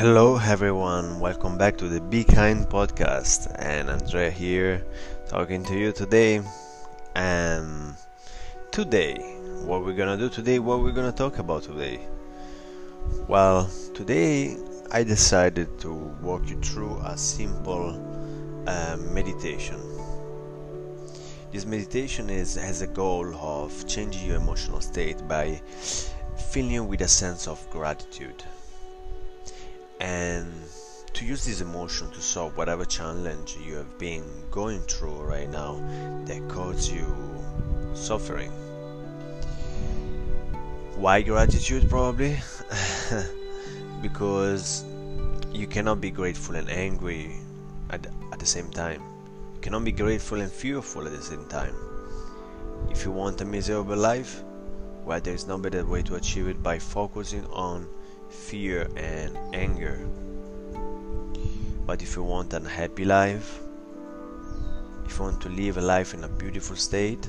Hello, everyone. Welcome back to the Be Kind podcast. And Andrea here, talking to you today. And today, what we're gonna do today, what we're gonna talk about today. Well, today I decided to walk you through a simple uh, meditation. This meditation is has a goal of changing your emotional state by filling you with a sense of gratitude and to use this emotion to solve whatever challenge you have been going through right now that causes you suffering. Why gratitude? Probably because you cannot be grateful and angry at, at the same time. You cannot be grateful and fearful at the same time. If you want a miserable life, well, there is no better way to achieve it by focusing on fear and anger. But if you want a happy life, if you want to live a life in a beautiful state,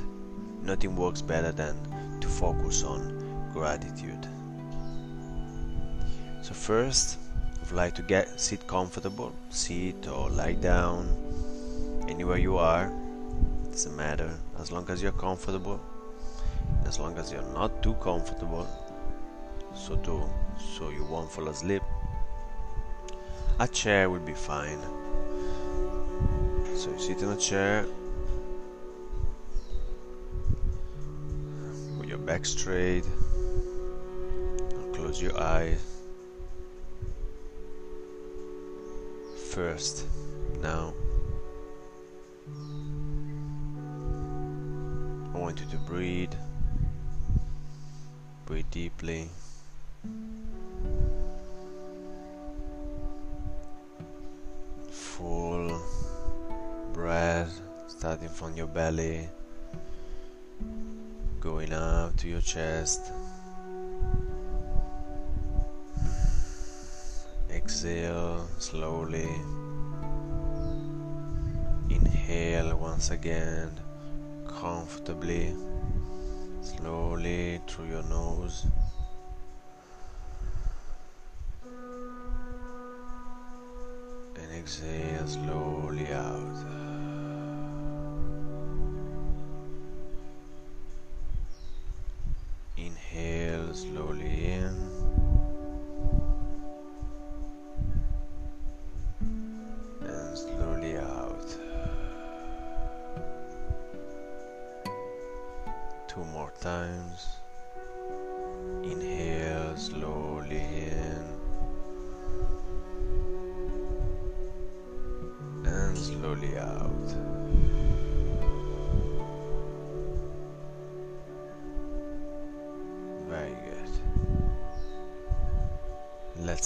nothing works better than to focus on gratitude. So first, I'd like to get sit comfortable, sit or lie down, anywhere you are. Doesn't matter as long as you're comfortable. As long as you're not too comfortable, so to so you won't fall asleep. A chair will be fine. So you sit in a chair with your back straight. Close your eyes. First, now I want you to breathe. Breathe deeply. Starting from your belly, going up to your chest. Exhale slowly. Inhale once again, comfortably, slowly through your nose. And exhale slowly out.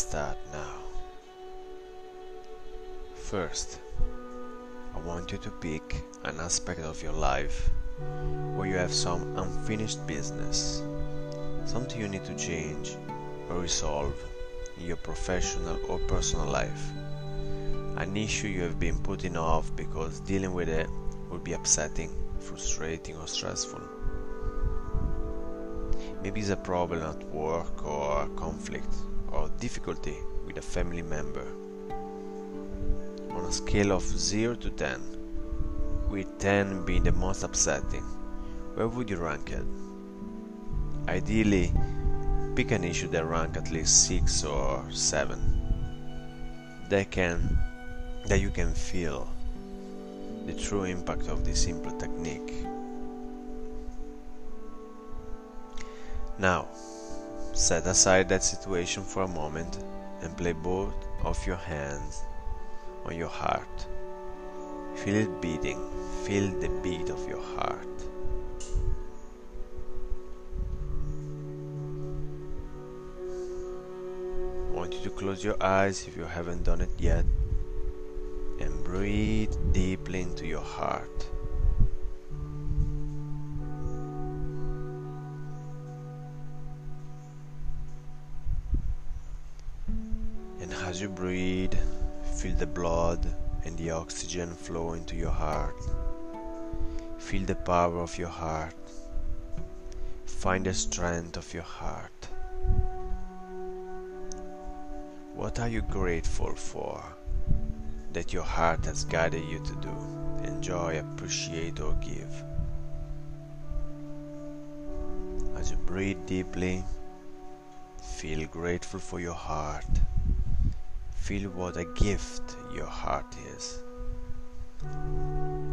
Start now. First, I want you to pick an aspect of your life where you have some unfinished business, something you need to change or resolve in your professional or personal life an issue you have been putting off because dealing with it would be upsetting, frustrating, or stressful. Maybe it's a problem at work or a conflict or difficulty with a family member. On a scale of 0 to 10, with 10 being the most upsetting, where would you rank it? Ideally, pick an issue that rank at least 6 or 7. That can that you can feel the true impact of this simple technique. Now, set aside that situation for a moment and play both of your hands on your heart. Feel it beating, feel the beat of your heart. I want you to close your eyes if you haven't done it yet and breathe deeply into your heart. As you breathe, feel the blood and the oxygen flow into your heart. Feel the power of your heart. Find the strength of your heart. What are you grateful for that your heart has guided you to do, enjoy, appreciate, or give? As you breathe deeply, feel grateful for your heart. Feel what a gift your heart is.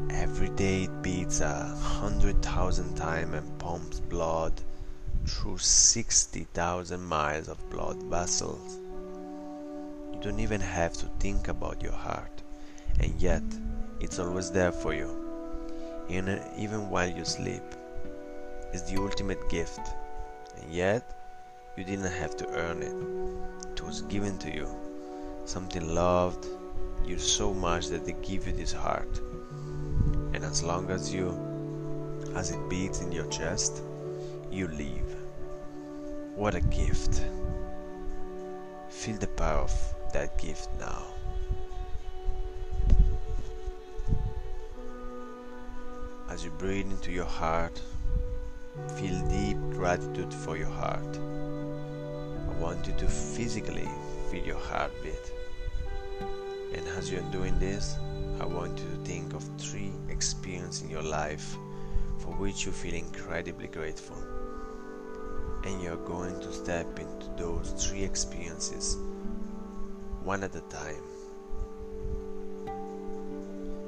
Every day it beats a hundred thousand times and pumps blood through 60,000 miles of blood vessels You don't even have to think about your heart, and yet it's always there for you, and even while you sleep. It's the ultimate gift, and yet you didn't have to earn it. It was given to you, something loved you so much that they give you this heart. And as long as you, as it beats in your chest, you live. What a gift! Feel the power of that gift now. As you breathe into your heart, feel deep gratitude for your heart. I want you to physically feel your heartbeat. And as you're doing this, I want you to think of three experiences in your life for which you feel incredibly grateful. And you're going to step into those three experiences one at a time.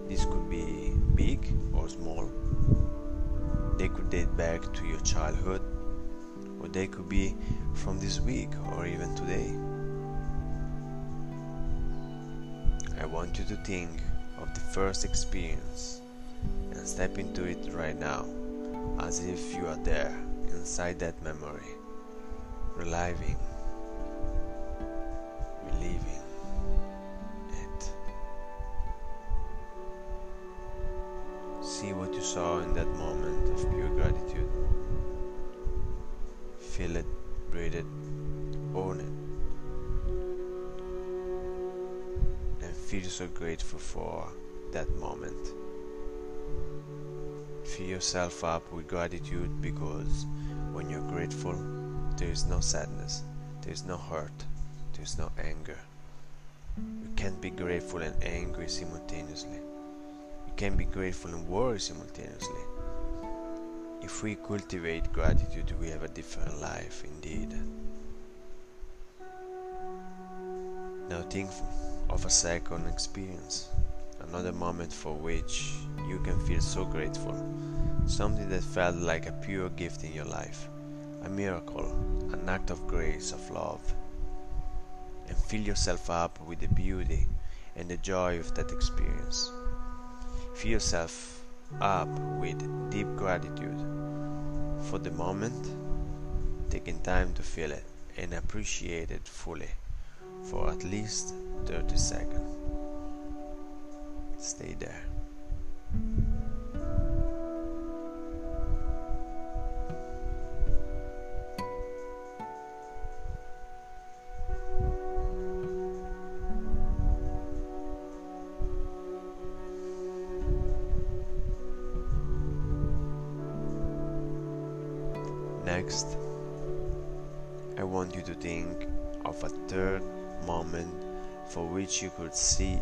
This could be big or small. They could date back to your childhood, or they could be from this week or even today. Want you to think of the first experience and step into it right now as if you are there inside that memory, reliving, reliving. It. See what you saw in that moment of pure gratitude. Feel it, breathe it, own it. Feel so grateful for that moment. Fill yourself up with gratitude because when you're grateful, there is no sadness, there is no hurt, there is no anger. You can't be grateful and angry simultaneously You can't be grateful and worried simultaneously. If we cultivate gratitude, we have a different life indeed. Now think of a second experience, another moment for which you can feel so grateful, something that felt like a pure gift in your life, a miracle, an act of grace, of love. And fill yourself up with the beauty and the joy of that experience. Fill yourself up with deep gratitude for the moment, taking time to feel it and appreciate it fully for at least 30 seconds. Stay there. Next, I want you to think of a third moment for which you could see,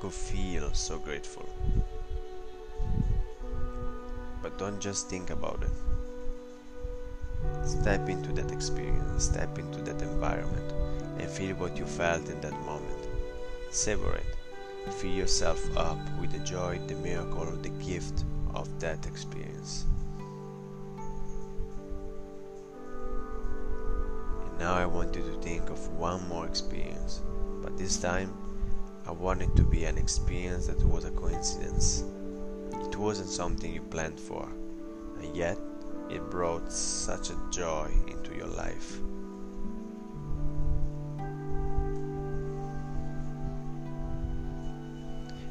could feel so grateful. But don't just think about it. Step into that experience, step into that environment, and feel what you felt in that moment. Savor it. Fill yourself up with the joy, the miracle, the gift of that experience. And now I want you to think of one more experience, this time I want it to be an experience that was a coincidence. It wasn't something you planned for, and yet it brought such a joy into your life.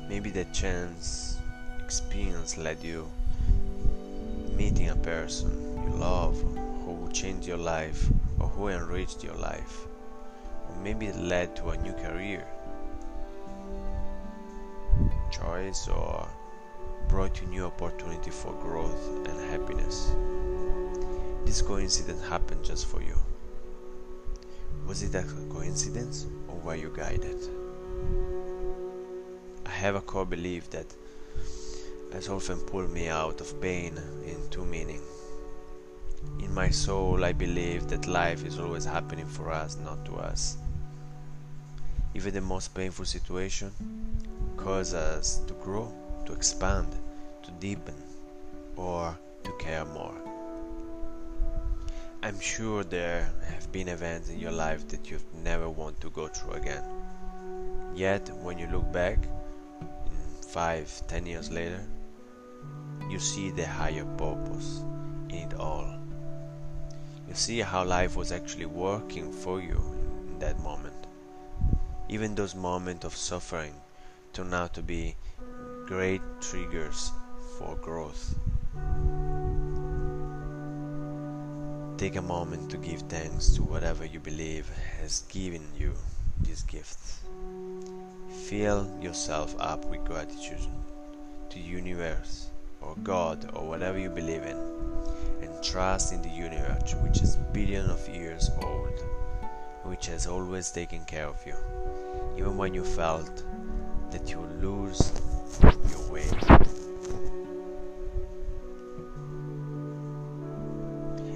Maybe that chance experience led you meeting a person you love who will change your life or who enriched your life, maybe it led to a new career, choice, or brought you new opportunity for growth and happiness. This coincidence happened just for you. Was it a coincidence or were you guided? I have a core belief that has often pulled me out of pain into meaning. In my soul, I believe that life is always happening for us, not to us. Even the most painful situation causes us to grow, to expand, to deepen, or to care more. I'm sure there have been events in your life that you've never want to go through again. Yet, when you look back, five, ten years later, you see the higher purpose in it all. You see how life was actually working for you in that moment. Even those moments of suffering turn out to be great triggers for growth. Take a moment to give thanks to whatever you believe has given you these gifts. Fill yourself up with gratitude to the universe or God or whatever you believe in and trust in the universe which is billions of years old which has always taken care of you even when you felt that you lose your way.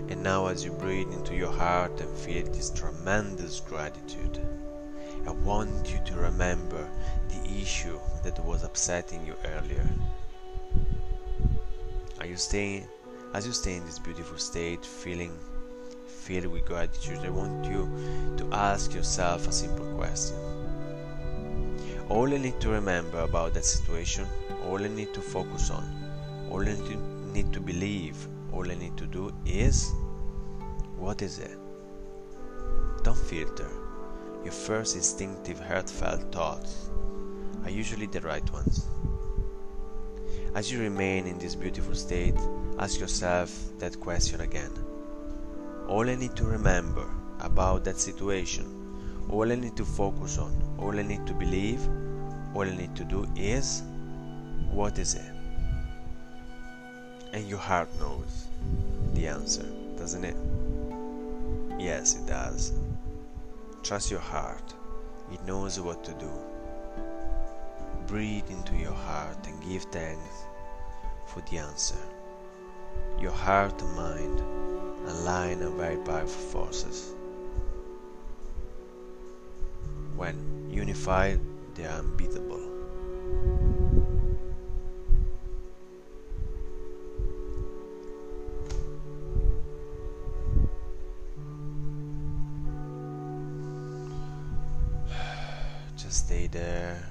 And now, as you breathe into your heart and feel this tremendous gratitude, I want you to remember the issue that was upsetting you earlier. Are you staying as you stay in this beautiful state, feeling filled with gratitude? I want you to ask yourself a simple question. All I need to remember about that situation, all I need to focus on, all I need to believe, all I need to do is what is it? Don't filter. Your first instinctive, heartfelt thoughts are usually the right ones. As you remain in this beautiful state, ask yourself that question again. All I need to remember about that situation, all I need to focus on, all I need to believe, all I need to do is what is it? And your heart knows the answer, doesn't it? Yes, it does. Trust your heart, it knows what to do. Breathe into your heart and give thanks for the answer. Your heart and mind align are very powerful forces. When unified, they are unbeatable. Just stay there.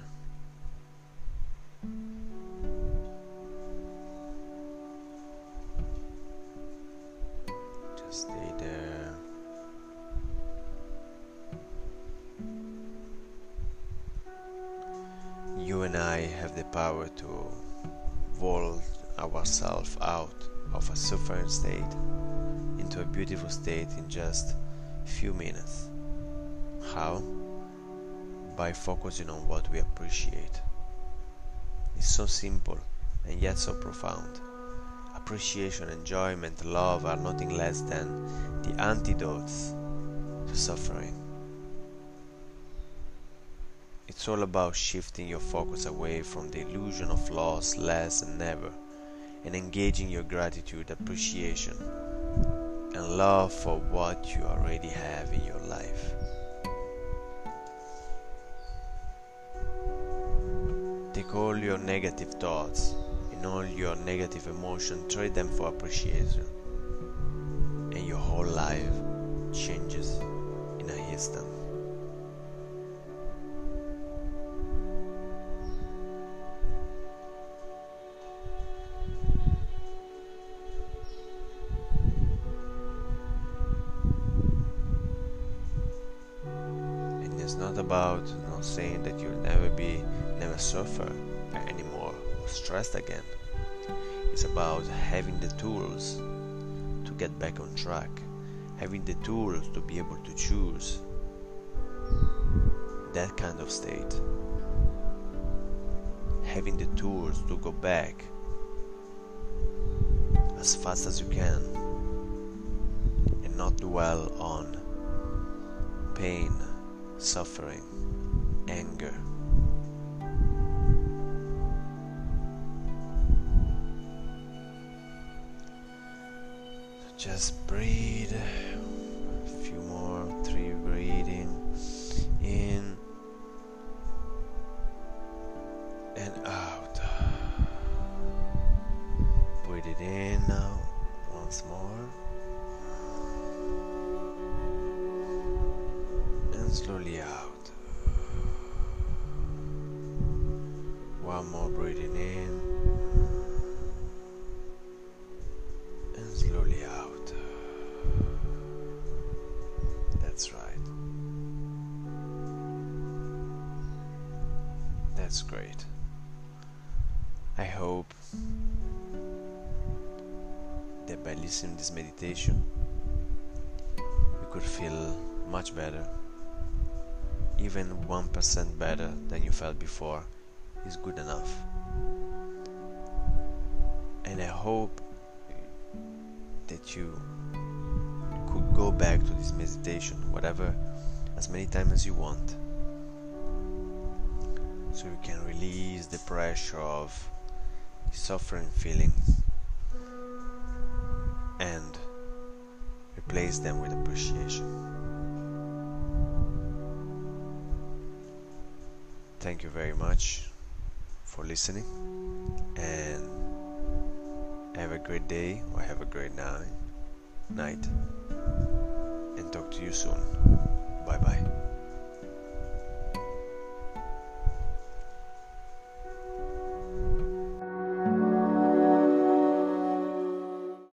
Have the power to vault ourselves out of a suffering state into a beautiful state in just few minutes. How? By focusing on what we appreciate. It's so simple and yet so profound. Appreciation, enjoyment, love are nothing less than the antidotes to suffering. It's all about shifting your focus away from the illusion of loss, less, and never, and engaging your gratitude, appreciation, and love for what you already have in your life. Take all your negative thoughts and all your negative emotions, trade them for appreciation, and your whole life changes in an instant. About not saying that you'll never be, never suffer anymore or stressed again. It's about having the tools to get back on track, having the tools to be able to choose that kind of state, having the tools to go back as fast as you can and not dwell on pain, suffering, anger. Just breathe. A few more, three breathing in and out. Breathe it in now, once more. And slowly out. One more breathing in. And slowly out. That's right. That's great. I hope that by listening to this meditation you could feel much better. Even 1% better than you felt before is good enough. And I hope that you could go back to this meditation, whatever, as many times as you want, so you can release the pressure of suffering feelings and replace them with appreciation. Thank you very much for listening and have a great day or have a great night. Night. And talk to you soon. Bye bye